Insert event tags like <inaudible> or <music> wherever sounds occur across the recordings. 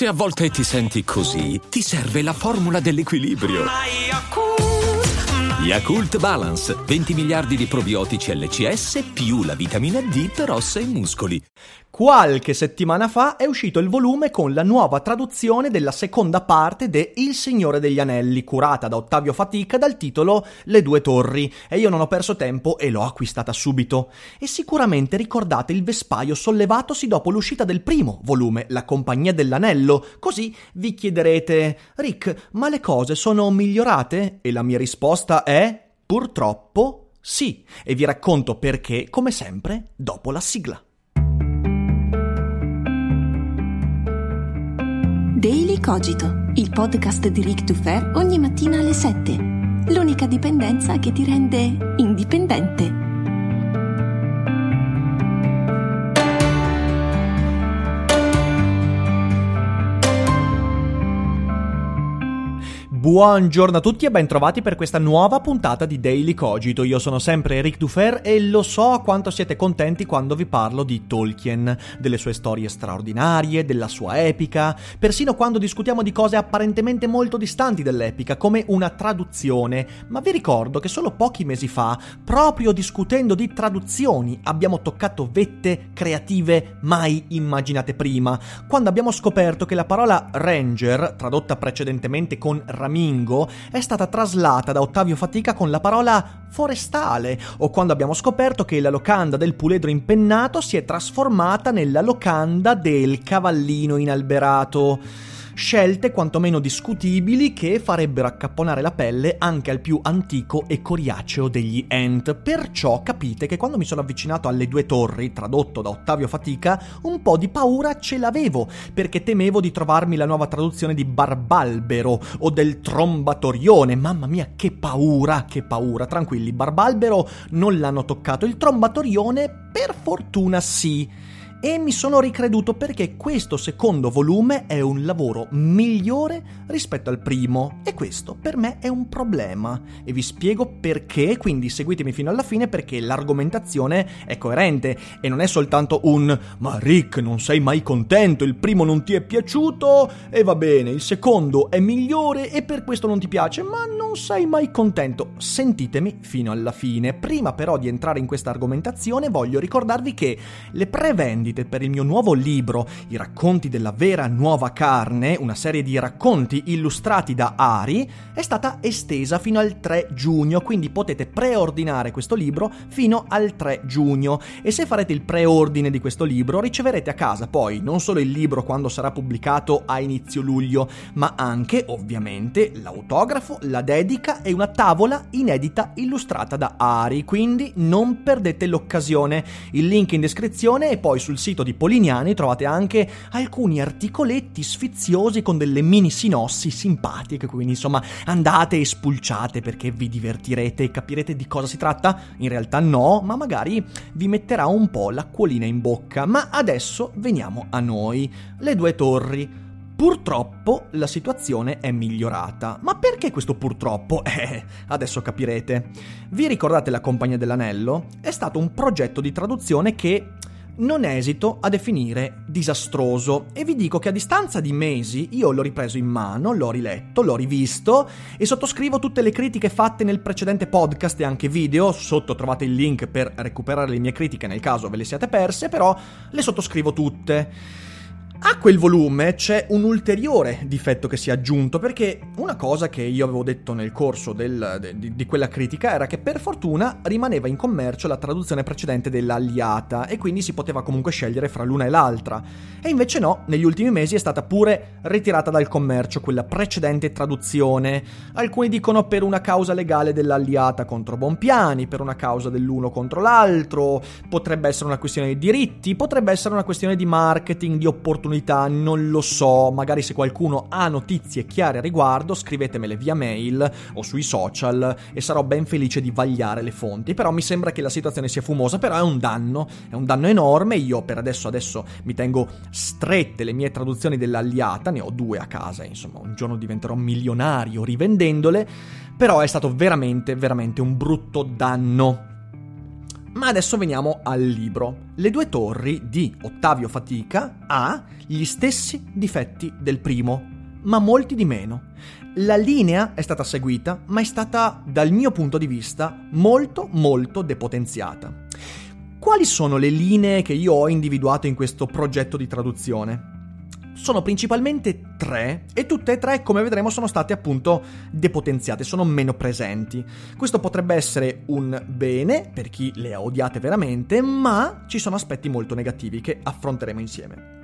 Se a volte ti senti così, ti serve la formula dell'equilibrio. Yakult Balance, 20 miliardi di probiotici LCS più la vitamina D per ossa e muscoli. Qualche settimana fa è uscito il volume con la nuova traduzione della seconda parte de Il Signore degli Anelli, curata da Ottavio Fatica dal titolo Le due torri, e io non ho perso tempo e l'ho acquistata subito. E sicuramente ricordate il vespaio sollevatosi dopo l'uscita del primo volume, La Compagnia dell'Anello. Così vi chiederete, Rick, ma le cose sono migliorate? E la mia risposta è purtroppo sì. E vi racconto perché, come sempre, dopo la sigla. Daily Cogito, il podcast di Rick to Fair ogni mattina alle 7. L'unica dipendenza che ti rende indipendente. Buongiorno a tutti e ben trovati per questa nuova puntata di Daily Cogito. Io sono sempre Eric Dufer e lo so quanto siete contenti quando vi parlo di Tolkien, delle sue storie straordinarie, della sua epica, persino quando discutiamo di cose apparentemente molto distanti dall'epica, come una traduzione. Ma vi ricordo che solo pochi mesi fa, proprio discutendo di traduzioni, abbiamo toccato vette creative mai immaginate prima, quando abbiamo scoperto che la parola ranger, tradotta precedentemente con ranger, Flamingo è stata traslata da Ottavio Fatica con la parola forestale, o quando abbiamo scoperto che la locanda del puledro impennato si è trasformata nella locanda del cavallino inalberato scelte quantomeno discutibili che farebbero accapponare la pelle anche al più antico e coriaceo degli Ent. Perciò capite che quando mi sono avvicinato alle due torri, tradotto da Ottavio Fatica, un po' di paura ce l'avevo, perché temevo di trovarmi la nuova traduzione di Barbalbero o del Trombatorione. Mamma mia, che paura, che paura. Tranquilli, Barbalbero non l'hanno toccato, il Trombatorione per fortuna sì e mi sono ricreduto perché questo secondo volume è un lavoro migliore rispetto al primo e questo per me è un problema e vi spiego perché, quindi seguitemi fino alla fine perché l'argomentazione è coerente e non è soltanto un ma Rick non sei mai contento, il primo non ti è piaciuto e va bene, il secondo è migliore e per questo non ti piace, ma non sei mai contento. Sentitemi fino alla fine. Prima però di entrare in questa argomentazione voglio ricordarvi che le prevendite vendite per il mio nuovo libro, I racconti della vera nuova carne, una serie di racconti illustrati da Ari, è stata estesa fino al 3 giugno, quindi potete preordinare questo libro fino al 3 giugno e se farete il preordine di questo libro riceverete a casa poi non solo il libro quando sarà pubblicato a inizio luglio, ma anche ovviamente l'autografo, la dedica e una tavola inedita illustrata da Ari, quindi non perdete l'occasione. Il link in descrizione e poi sul sito di Polignani trovate anche alcuni articoletti sfiziosi con delle mini sinossi simpatiche, quindi insomma andate e spulciate perché vi divertirete e capirete di cosa si tratta. In realtà no, ma magari vi metterà un po' l'acquolina in bocca. Ma adesso veniamo a noi, le due torri. Purtroppo la situazione è migliorata. Ma perché questo purtroppo? <laughs> Eh, adesso capirete. Vi ricordate la Compagnia dell'Anello? È stato un progetto di traduzione che non esito a definire disastroso e vi dico che a distanza di mesi io l'ho ripreso in mano, l'ho riletto, l'ho rivisto e sottoscrivo tutte le critiche fatte nel precedente podcast e anche video, sotto trovate il link per recuperare le mie critiche nel caso ve le siate perse, però le sottoscrivo tutte. A quel volume c'è un ulteriore difetto che si è aggiunto, perché una cosa che io avevo detto nel corso del, de, di, quella critica era che per fortuna rimaneva in commercio la traduzione precedente dell'Alliata e quindi si poteva comunque scegliere fra l'una e l'altra. E invece no, negli ultimi mesi è stata pure ritirata dal commercio quella precedente traduzione. Alcuni dicono per una causa legale dell'Alliata contro Bompiani, per una causa dell'uno contro l'altro, potrebbe essere una questione di diritti, potrebbe essere una questione di marketing, di opportunità opportunità, non lo so, magari se qualcuno ha notizie chiare a riguardo scrivetemele via mail o sui social e sarò ben felice di vagliare le fonti, però mi sembra che la situazione sia fumosa, però è un danno, è un danno enorme, io per adesso adesso mi tengo strette le mie traduzioni dell'Alliata, ne ho due a casa, insomma un giorno diventerò milionario rivendendole, però è stato veramente veramente un brutto danno Ma adesso veniamo al libro. Le due torri di Ottavio Fatica ha gli stessi difetti del primo, ma molti di meno. La linea è stata seguita, ma è stata, dal mio punto di vista, molto molto depotenziata. Quali sono le linee che io ho individuato in questo progetto di traduzione? Sono principalmente tre e tutte e tre, come vedremo, sono state appunto depotenziate, sono meno presenti. Questo potrebbe essere un bene per chi le ha odiate veramente, ma ci sono aspetti molto negativi che affronteremo insieme.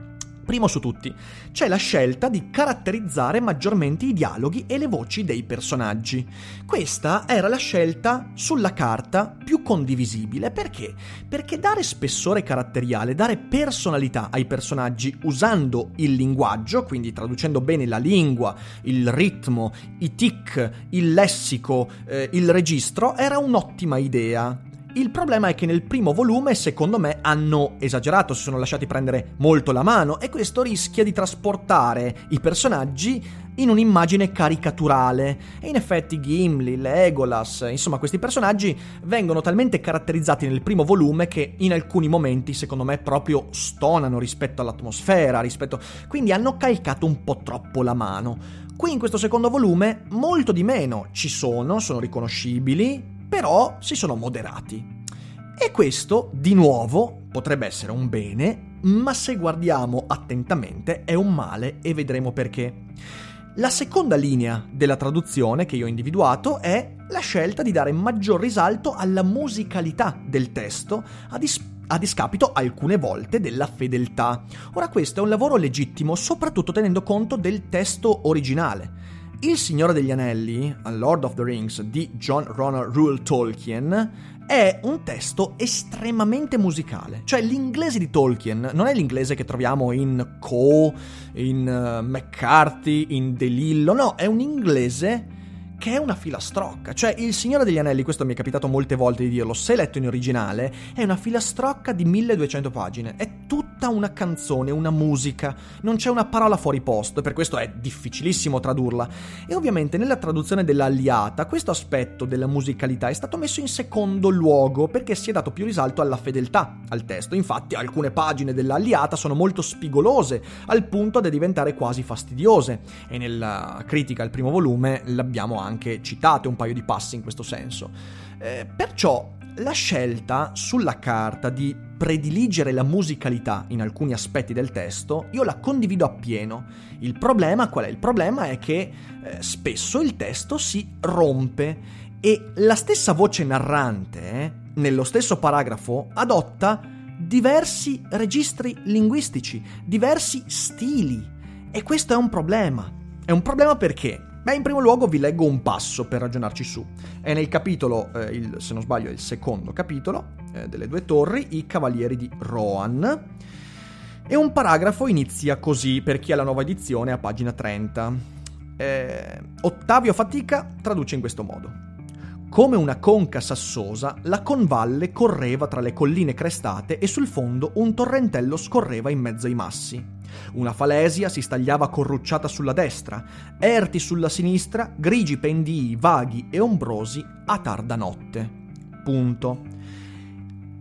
Primo su tutti, c'è la scelta di caratterizzare maggiormente i dialoghi e le voci dei personaggi. Questa era la scelta sulla carta più condivisibile. Perché? Perché dare spessore caratteriale, dare personalità ai personaggi usando il linguaggio, quindi traducendo bene la lingua, il ritmo, i tic, il lessico, eh, il registro, era un'ottima idea. Il problema è che nel primo volume, secondo me, hanno esagerato, si sono lasciati prendere molto la mano e questo rischia di trasportare i personaggi in un'immagine caricaturale. E in effetti Gimli, Legolas, insomma questi personaggi vengono talmente caratterizzati nel primo volume che in alcuni momenti, secondo me, proprio stonano rispetto all'atmosfera, rispetto... quindi hanno calcato un po' troppo la mano. Qui in questo secondo volume molto di meno ci sono, sono riconoscibili, però si sono moderati. E questo, di nuovo, potrebbe essere un bene, ma se guardiamo attentamente è un male e vedremo perché. La seconda linea della traduzione che io ho individuato è la scelta di dare maggior risalto alla musicalità del testo a, dis- a discapito alcune volte della fedeltà. Ora questo è un lavoro legittimo soprattutto tenendo conto del testo originale. Il Signore degli Anelli, A Lord of the Rings di John Ronald Rule Tolkien, è un testo estremamente musicale. Cioè l'inglese di Tolkien non è l'inglese che troviamo in Coe, in uh, McCarthy, in De Lillo, no, è un inglese che è una filastrocca. Cioè, Il Signore degli Anelli, questo mi è capitato molte volte di dirlo, se letto in originale, è una filastrocca di 1200 pagine. È tutta una canzone, una musica, non c'è una parola fuori posto, e per questo è difficilissimo tradurla. E ovviamente nella traduzione dell'Alliata, questo aspetto della musicalità è stato messo in secondo luogo perché si è dato più risalto alla fedeltà al testo. Infatti, alcune pagine dell'Alliata sono molto spigolose, al punto da diventare quasi fastidiose. E nella critica al primo volume l'abbiamo anche citate un paio di passi in questo senso. Eh, perciò la scelta sulla carta di prediligere la musicalità in alcuni aspetti del testo, io la condivido appieno. Il problema qual è? Il problema è che eh, spesso il testo si rompe e la stessa voce narrante, eh, nello stesso paragrafo, adotta diversi registri linguistici, diversi stili. E questo è un problema. È un problema perché Beh, in primo luogo vi leggo un passo per ragionarci su. È nel capitolo, eh, il, se non sbaglio è il secondo capitolo, eh, delle due torri, i cavalieri di Rohan. E un paragrafo inizia così, per chi ha la nuova edizione, a pagina 30. Eh, Ottavio Fatica traduce in questo modo. Come una conca sassosa, la convalle correva tra le colline crestate e sul fondo un torrentello scorreva in mezzo ai massi. Una falesia si stagliava corrucciata sulla destra, erti sulla sinistra, grigi pendii vaghi e ombrosi a tarda notte. Punto.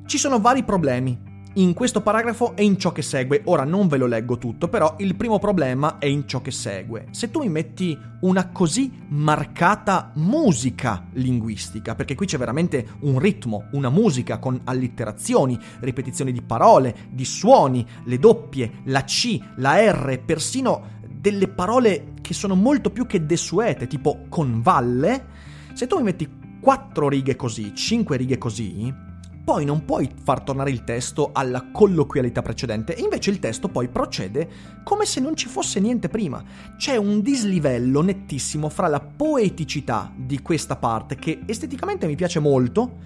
Ci sono vari problemi in questo paragrafo e in ciò che segue. Ora non ve lo leggo tutto, però il primo problema è in ciò che segue. Se tu mi metti una così marcata musica linguistica, perché qui c'è veramente un ritmo, una musica con allitterazioni, ripetizioni di parole, di suoni, le doppie, la C, la R, persino delle parole che sono molto più che desuete, tipo convalle, se tu mi metti quattro righe così, cinque righe così, poi non puoi far tornare il testo alla colloquialità precedente e invece il testo poi procede come se non ci fosse niente prima. C'è un dislivello nettissimo fra la poeticità di questa parte che esteticamente mi piace molto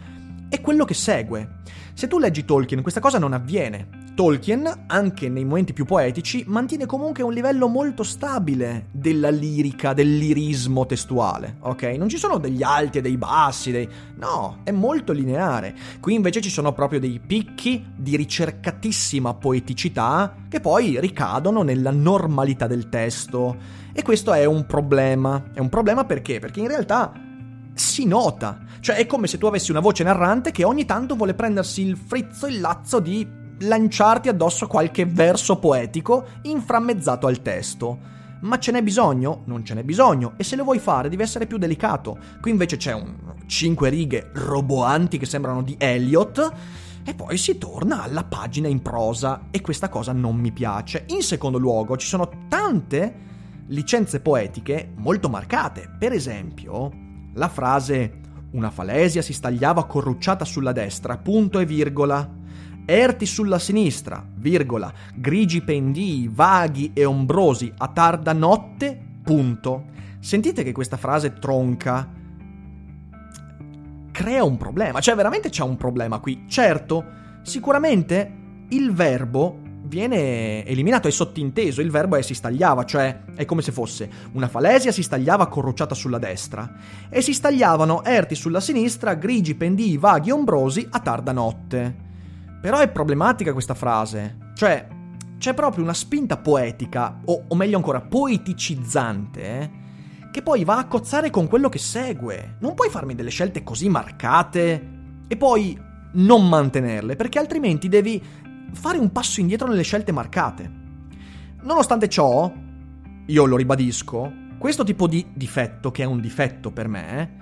e quello che segue. Se tu leggi Tolkien questa cosa non avviene. Tolkien, anche nei momenti più poetici, mantiene comunque un livello molto stabile della lirica, del lirismo testuale, ok? Non ci sono degli alti e dei bassi, dei... no, è molto lineare. Qui invece ci sono proprio dei picchi di ricercatissima poeticità che poi ricadono nella normalità del testo. E questo è un problema. È un problema perché? Perché in realtà si nota. Cioè è come se tu avessi una voce narrante che ogni tanto vuole prendersi il frizzo il lazzo di lanciarti addosso qualche verso poetico inframmezzato al testo. Ma ce n'è bisogno? Non ce n'è bisogno. E se lo vuoi fare devi essere più delicato. Qui invece c'è un 5 righe roboanti che sembrano di Elliot. E poi si torna alla pagina in prosa e questa cosa non mi piace. In secondo luogo ci sono tante licenze poetiche molto marcate. Per esempio, la frase una falesia si stagliava corrucciata sulla destra, punto e virgola. Erti sulla sinistra, virgola, grigi pendii, vaghi e ombrosi a tarda notte, punto. Sentite che questa frase tronca crea un problema, cioè veramente c'è un problema qui. Certo, sicuramente il verbo viene eliminato, è sottinteso, il verbo è si stagliava, cioè è come se fosse una falesia si stagliava corrucciata sulla destra e si stagliavano erti sulla sinistra, grigi pendii vaghi ombrosi a tarda notte. Però è problematica questa frase. Cioè, c'è proprio una spinta poetica, o, o meglio ancora, poeticizzante, eh, che poi va a cozzare con quello che segue. Non puoi farmi delle scelte così marcate e poi non mantenerle, perché altrimenti devi fare un passo indietro nelle scelte marcate. Nonostante ciò, io lo ribadisco, questo tipo di difetto, che è un difetto per me,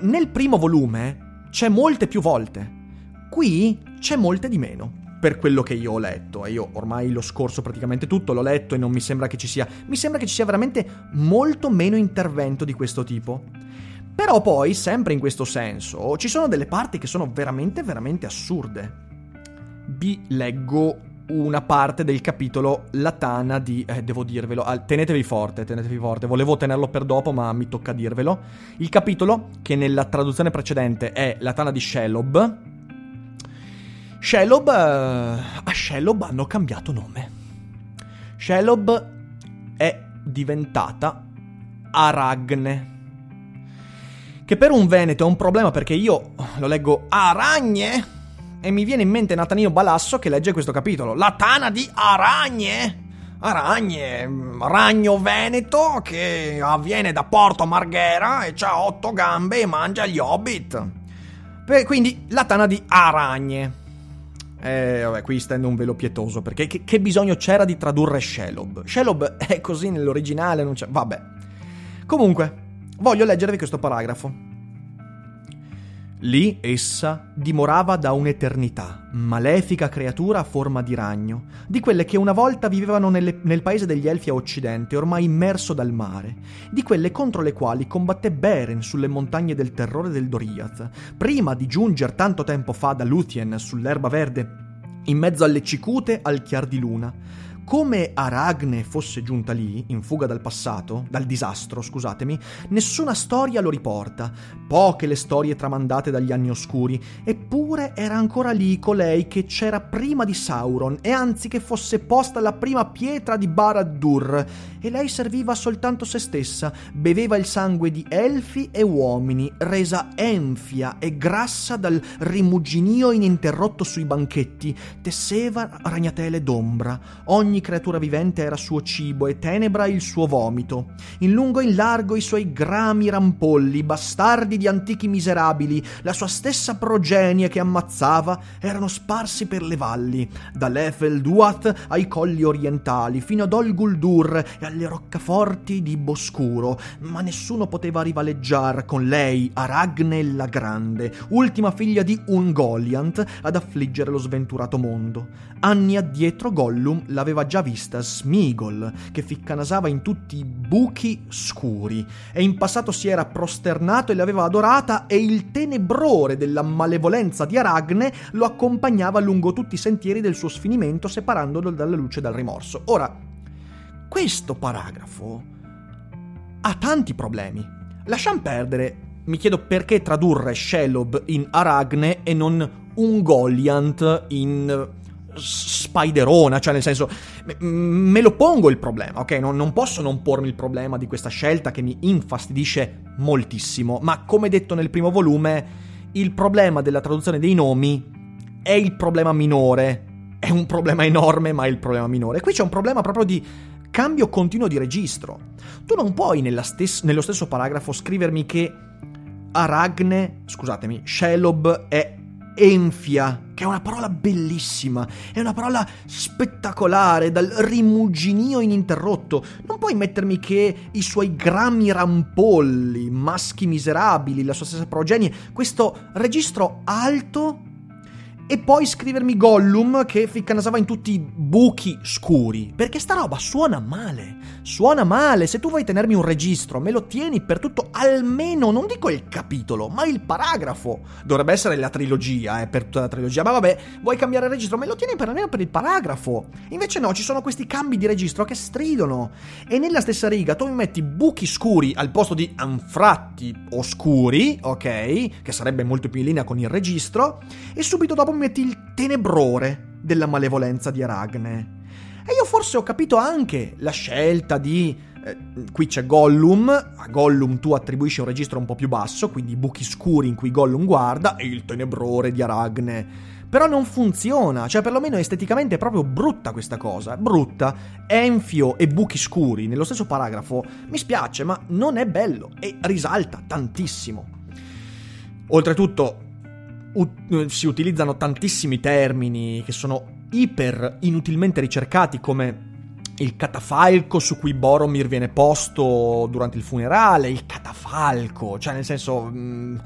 nel primo volume c'è molte più volte. Qui c'è molte di meno per quello che io ho letto e io ormai lo scorso praticamente tutto l'ho letto e non mi sembra che ci sia mi sembra che ci sia veramente molto meno intervento di questo tipo. Però poi, sempre in questo senso, ci sono delle parti che sono veramente veramente assurde. Vi leggo una parte del capitolo La Tana di... Eh, devo dirvelo, tenetevi forte, tenetevi forte, volevo tenerlo per dopo ma mi tocca dirvelo. Il capitolo, che nella traduzione precedente è La Tana di Shelob, Shelob, eh, a Shelob hanno cambiato nome. Shelob è diventata Aragne. Che per un veneto è un problema perché io lo leggo Aragne e mi viene in mente Natanino Balasso che legge questo capitolo. La tana di Aragne. Aragne, ragno veneto che avviene da Porto Marghera e ha otto gambe e mangia gli hobbit. Quindi la tana di Aragne. Eh, vabbè, qui stendo un velo pietoso perché che, che bisogno c'era di tradurre Shelob? Shelob è così nell'originale, non c'è. Vabbè. Comunque, voglio leggervi questo paragrafo. Lì essa dimorava da un'eternità, malefica creatura a forma di ragno, di quelle che una volta vivevano nelle, nel paese degli Elfi a occidente, ormai immerso dal mare, di quelle contro le quali combatté Beren sulle montagne del terrore del Doriath, prima di giungere tanto tempo fa da Luthien sull'erba verde, in mezzo alle cicute al chiar di luna, come Aragne fosse giunta lì, in fuga dal passato, dal disastro, scusatemi, nessuna storia lo riporta, poche le storie tramandate dagli anni oscuri, eppure era ancora lì colei che c'era prima di Sauron, e anzi che fosse posta la prima pietra di Barad-dûr, e lei serviva soltanto se stessa, beveva il sangue di elfi e uomini, resa enfia e grassa dal rimuginio ininterrotto sui banchetti, tesseva ragnatele d'ombra, ogni ogni creatura vivente era suo cibo e tenebra il suo vomito. In lungo e in largo i suoi grami rampolli, bastardi di antichi miserabili, la sua stessa progenie che ammazzava, erano sparsi per le valli, dall'Efel Duat ai colli orientali, fino ad Ol Guldur e alle roccaforti di Boscuro, ma nessuno poteva rivaleggiar con lei, Aragne la Grande, ultima figlia di Ungoliant, ad affliggere lo sventurato mondo. Anni addietro Gollum l'aveva già vista Smigol, che ficcanasava in tutti i buchi scuri, e in passato si era prosternato e l'aveva adorata, e il tenebrore della malevolenza di Aragne lo accompagnava lungo tutti i sentieri del suo sfinimento, separandolo dalla luce e dal rimorso. Ora, questo paragrafo ha tanti problemi. Lasciamo perdere mi chiedo perché tradurre Shelob in Aragne e non Ungoliant in spiderona, cioè nel senso me lo pongo il problema, ok? Non, non, posso non pormi il problema di questa scelta che mi infastidisce moltissimo, ma come detto nel primo volume, il problema della traduzione dei nomi è il problema minore. È un problema enorme, ma è il problema minore. Qui c'è un problema proprio di cambio continuo di registro. Tu non puoi stes- nello stesso paragrafo scrivermi che Aragne, scusatemi, Shelob è enfia, che è una parola bellissima, è una parola spettacolare, dal rimuginio ininterrotto. Non puoi mettermi che i suoi grammi rampolli, maschi miserabili, la sua stessa progenie, questo registro alto e poi scrivermi Gollum che ficcanasava in tutti i buchi scuri. Perché sta roba suona male. Suona male. Se tu vuoi tenermi un registro, me lo tieni per tutto, almeno, non dico il capitolo, ma il paragrafo. Dovrebbe essere la trilogia, eh, per tutta la trilogia. Ma vabbè, vuoi cambiare registro, me lo tieni per almeno per il paragrafo. Invece no, ci sono questi cambi di registro che stridono. E nella stessa riga tu mi metti buchi scuri al posto di anfratti oscuri, ok? Che sarebbe molto più in linea con il registro. E subito dopo metti il tenebrore della malevolenza di Aragne. E io forse ho capito anche la scelta di... Eh, qui c'è Gollum, a Gollum tu attribuisci un registro un po' più basso, quindi buchi scuri in cui Gollum guarda, e il tenebrore di Aragne. Però non funziona, cioè perlomeno esteticamente è proprio brutta questa cosa, brutta. Enfio e buchi scuri nello stesso paragrafo mi spiace, ma non è bello e risalta tantissimo. Oltretutto, ut- si utilizzano tantissimi termini che sono iper inutilmente ricercati come il catafalco su cui Boromir viene posto durante il funerale, il catafalco, cioè nel senso mh, mm,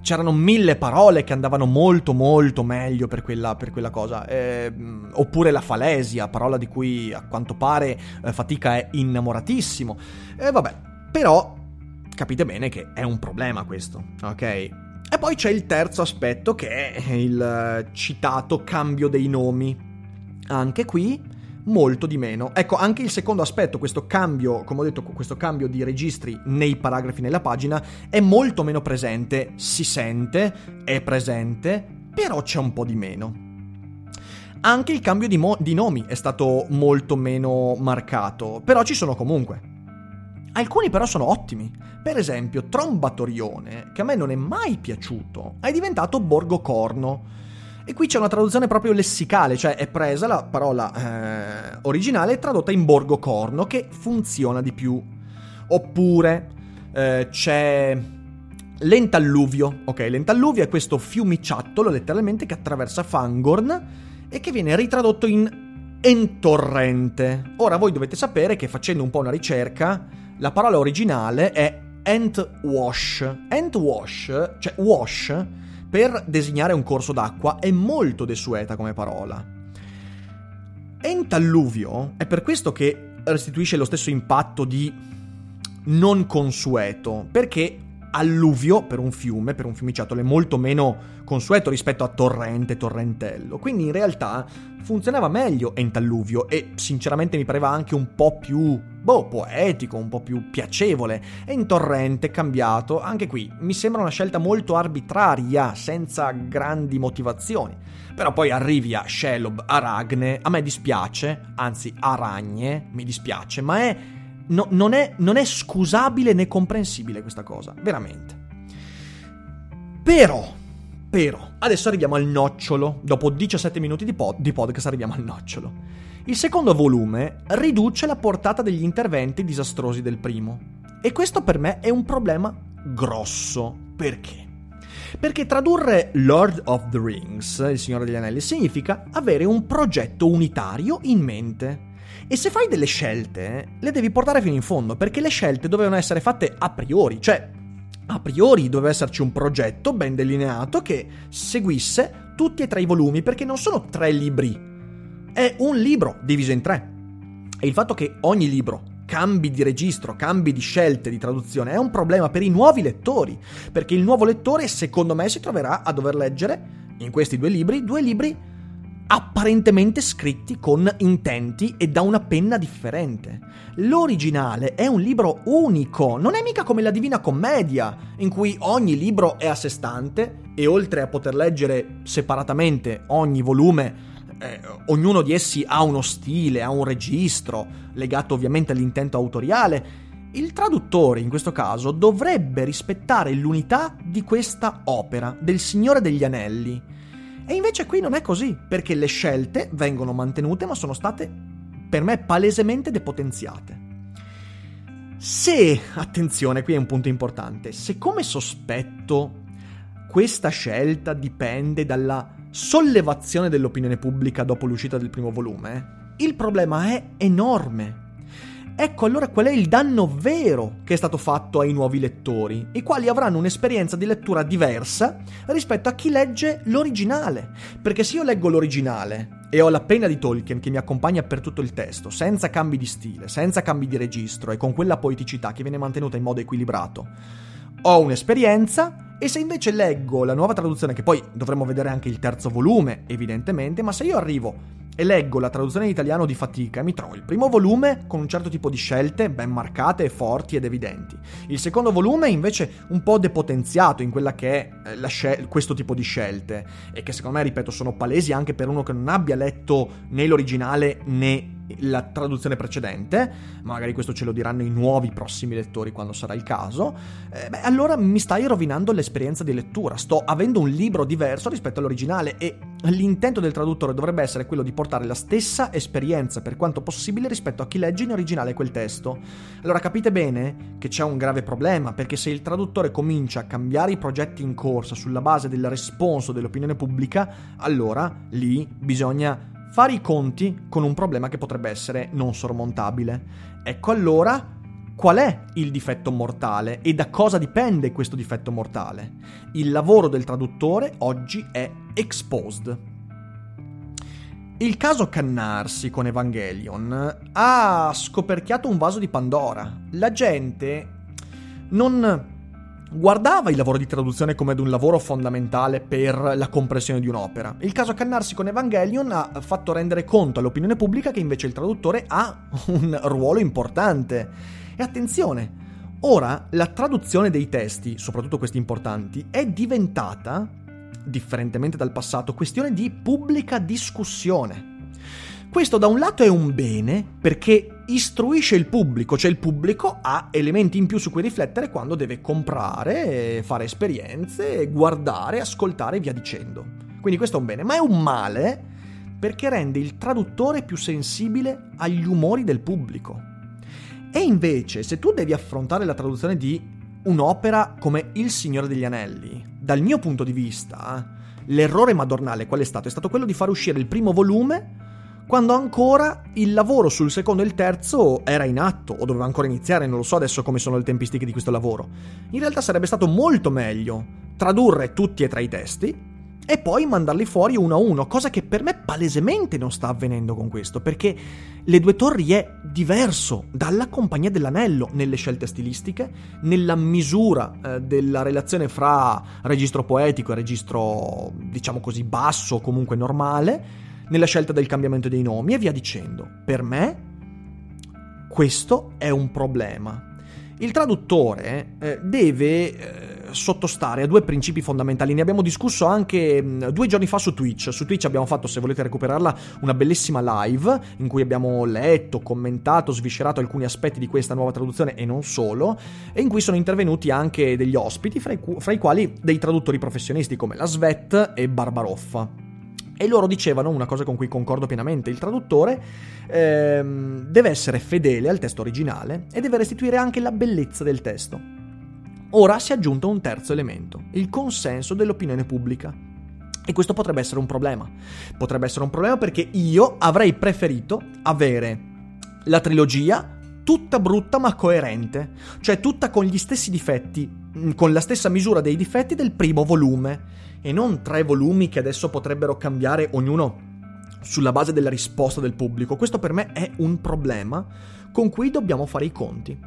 c'erano mille parole che andavano molto molto meglio per quella, per quella cosa, eh, oppure la falesia, parola di cui a quanto pare eh, Fatica è innamoratissimo, e eh, vabbè, però capite bene che è un problema questo, ok? E poi c'è il terzo aspetto che è il eh, citato cambio dei nomi. Anche qui molto di meno. Ecco, anche il secondo aspetto, questo cambio, come ho detto, questo cambio di registri nei paragrafi nella pagina è molto meno presente, si sente, è presente, però c'è un po' di meno. Anche il cambio di, mo- di nomi è stato molto meno marcato, però ci sono comunque. Alcuni però sono ottimi. Per esempio, Trombatorione, che a me non è mai piaciuto, è diventato Borgo Corno. E qui c'è una traduzione proprio lessicale, cioè è presa la parola eh, originale e tradotta in Borgo Corno, che funziona di più. Oppure eh, c'è Lentalluvio. Ok, Lentalluvio è questo fiumiciattolo letteralmente che attraversa Fangorn e che viene ritradotto in Entorrente. Ora voi dovete sapere che facendo un po' una ricerca la parola originale è Entwash. Entwash, cioè wash, per designare un corso d'acqua, è molto desueta come parola. Entalluvio è per questo che restituisce lo stesso impatto di non consueto, perché alluvio per un fiume, per un fiumiciattolo, è molto meno consueto rispetto a torrente, torrentello. Quindi in realtà funzionava meglio Entalluvio e sinceramente mi pareva anche un po' più, boh, poetico, un po' più piacevole. E in torrente cambiato, anche qui mi sembra una scelta molto arbitraria, senza grandi motivazioni. Però poi arrivi a Shelob, Aragne, a me dispiace, anzi Aragne, mi dispiace, ma è no, non, è, non è scusabile né comprensibile questa cosa, veramente. Però, però, adesso arriviamo al nocciolo. Dopo 17 minuti di, pod- di, podcast arriviamo al nocciolo. Il secondo volume riduce la portata degli interventi disastrosi del primo. E questo per me è un problema grosso. Perché? Perché tradurre Lord of the Rings, il Signore degli Anelli, significa avere un progetto unitario in mente. E se fai delle scelte, le devi portare fino in fondo, perché le scelte dovevano essere fatte a priori, cioè a priori doveva esserci un progetto ben delineato che seguisse tutti e tre i volumi, perché non sono tre libri, è un libro diviso in tre. E il fatto che ogni libro cambi di registro, cambi di scelte di traduzione è un problema per i nuovi lettori, perché il nuovo lettore secondo me si troverà a dover leggere in questi due libri due libri apparentemente scritti con intenti e da una penna differente. L'originale è un libro unico, non è mica come la Divina Commedia, in cui ogni libro è a sé stante e oltre a poter leggere separatamente ogni volume, eh, ognuno di essi ha uno stile, ha un registro, legato ovviamente all'intento autoriale. Il traduttore, in questo caso, dovrebbe rispettare l'unità di questa opera, del Signore degli Anelli, e invece qui non è così, perché le scelte vengono mantenute ma sono state per me palesemente depotenziate. Se, attenzione, qui è un punto importante, se come sospetto questa scelta dipende dalla sollevazione dell'opinione pubblica dopo l'uscita del primo volume, il problema è enorme. Ecco allora qual è il danno vero che è stato fatto ai nuovi lettori, i quali avranno un'esperienza di lettura diversa rispetto a chi legge l'originale. Perché se io leggo l'originale e ho la penna di Tolkien che mi accompagna per tutto il testo, senza cambi di stile, senza cambi di registro e con quella poeticità che viene mantenuta in modo equilibrato, ho un'esperienza e se invece leggo la nuova traduzione, che poi dovremmo vedere anche il terzo volume, evidentemente, ma se io arrivo e leggo la traduzione in italiano di fatica, mi trovo il primo volume con un certo tipo di scelte ben marcate, forti ed evidenti. Il secondo volume invece un po' depotenziato in quella che è eh, scel- questo tipo di scelte e che secondo me, ripeto, sono palesi anche per uno che non abbia letto né l'originale né la traduzione precedente, magari questo ce lo diranno i nuovi prossimi lettori quando sarà il caso, eh, beh, allora mi stai rovinando l'esperienza di lettura. Sto avendo un libro diverso rispetto all'originale e l'intento del traduttore dovrebbe essere quello di portare la stessa esperienza per quanto possibile rispetto a chi legge in originale quel testo. Allora capite bene che c'è un grave problema, perché se il traduttore comincia a cambiare i progetti in corsa sulla base del responso dell'opinione pubblica, allora lì bisogna fare i conti con un problema che potrebbe essere non sormontabile. Ecco allora qual è il difetto mortale e da cosa dipende questo difetto mortale. Il lavoro del traduttore oggi è exposed. Il caso Cannarsi con Evangelion ha scoperchiato un vaso di Pandora. La gente non guardava il lavoro di traduzione come ad un lavoro fondamentale per la comprensione di un'opera. Il caso Cannarsi con Evangelion ha fatto rendere conto all'opinione pubblica che invece il traduttore ha <laughs> un ruolo importante. E attenzione, ora la traduzione dei testi, soprattutto questi importanti, è diventata, differentemente dal passato, questione di pubblica discussione. Questo da un lato è un bene perché istruisce il pubblico, cioè il pubblico ha elementi in più su cui riflettere quando deve comprare, fare esperienze, guardare, ascoltare e via dicendo. Quindi questo è un bene, ma è un male perché rende il traduttore più sensibile agli umori del pubblico. E invece, se tu devi affrontare la traduzione di un'opera come Il Signore degli Anelli, dal mio punto di vista, l'errore madornale qual è stato? È stato quello di far uscire il primo volume quando ancora il lavoro sul secondo e il terzo era in atto, o doveva ancora iniziare, non lo so adesso come sono le tempistiche di questo lavoro. In realtà sarebbe stato molto meglio tradurre tutti e tre i testi e poi mandarli fuori uno a uno, cosa che per me palesemente non sta avvenendo con questo, perché Le Due Torri è diverso dalla Compagnia dell'Anello nelle scelte stilistiche, nella misura eh, della relazione fra registro poetico e registro, diciamo così, basso, comunque normale, nella scelta del cambiamento dei nomi e via dicendo. Per me questo è un problema. Il traduttore eh, deve eh, sottostare a due principi fondamentali. Ne abbiamo discusso anche mm, due giorni fa su Twitch. Su Twitch abbiamo fatto, se volete recuperarla, una bellissima live in cui abbiamo letto, commentato, sviscerato alcuni aspetti di questa nuova traduzione e non solo, e in cui sono intervenuti anche degli ospiti, fra i, fra i quali dei traduttori professionisti come la Svet e Barbaroffa. E loro dicevano una cosa con cui concordo pienamente, il traduttore ehm, deve essere fedele al testo originale e deve restituire anche la bellezza del testo. Ora si è aggiunto un terzo elemento, il consenso dell'opinione pubblica. E questo potrebbe essere un problema. Potrebbe essere un problema perché io avrei preferito avere la trilogia tutta brutta ma coerente, cioè tutta con gli stessi difetti, mm, con la stessa misura dei difetti del primo volume, e non tre volumi che adesso potrebbero cambiare ognuno sulla base della risposta del pubblico. Questo per me è un problema con cui dobbiamo fare i conti.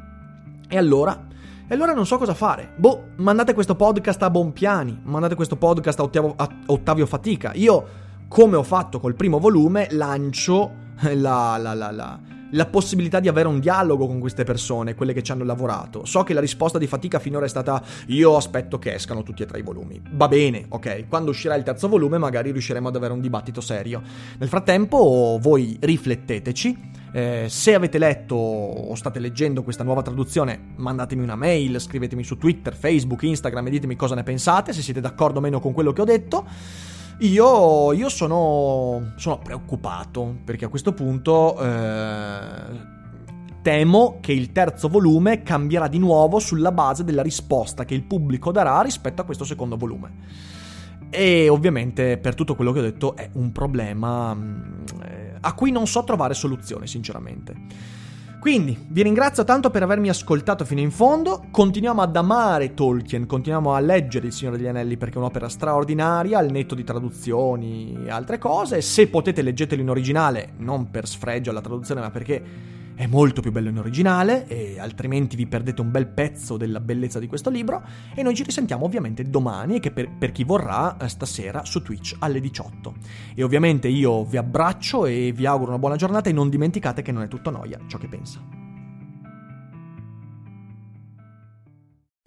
E allora? E allora non so cosa fare. Boh, mandate questo podcast a Bonpiani, mandate questo podcast a Ottavio, a Ottavio Fatica. Io, come ho fatto col primo volume, lancio la, la, la, la la possibilità di avere un dialogo con queste persone, quelle che ci hanno lavorato. So che la risposta di fatica finora è stata io aspetto che escano tutti e tre i volumi. Va bene, ok, quando uscirà il terzo volume magari riusciremo ad avere un dibattito serio. Nel frattempo voi rifletteteci. Eh, se avete letto o state leggendo questa nuova traduzione, mandatemi una mail, scrivetemi su Twitter, Facebook, Instagram e ditemi cosa ne pensate, se siete d'accordo o meno con quello che ho detto. Io, io sono, sono, preoccupato perché a questo punto eh, Temo che il terzo volume cambierà di nuovo sulla base della risposta che il pubblico darà rispetto a questo secondo volume. E ovviamente per tutto quello che ho detto è un problema mm, eh, a cui non so trovare soluzione, sinceramente. Quindi vi ringrazio tanto per avermi ascoltato fino in fondo. Continuiamo ad amare Tolkien, continuiamo a leggere Il Signore degli Anelli perché è un'opera straordinaria, al netto di traduzioni e altre cose. Se potete leggetelo in originale, non per sfregio alla traduzione, ma perché è molto più bello in originale e altrimenti vi perdete un bel pezzo della bellezza di questo libro e noi ci risentiamo ovviamente domani e che per, per chi vorrà eh, stasera su Twitch alle 18 e ovviamente io vi abbraccio e vi auguro una buona giornata e non dimenticate che non è tutto noia ciò che pensa